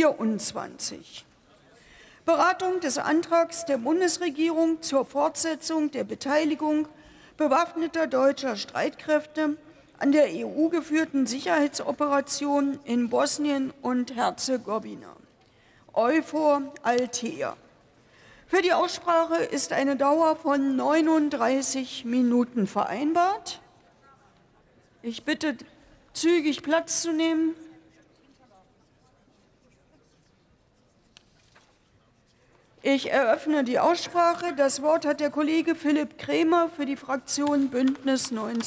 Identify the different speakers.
Speaker 1: 24. Beratung des Antrags der Bundesregierung zur Fortsetzung der Beteiligung bewaffneter deutscher Streitkräfte an der EU-geführten Sicherheitsoperation in Bosnien und Herzegowina. Euphor Altea. Für die Aussprache ist eine Dauer von 39 Minuten vereinbart. Ich bitte, zügig Platz zu nehmen. Ich eröffne die Aussprache. Das Wort hat der Kollege Philipp Krämer für die Fraktion Bündnis 90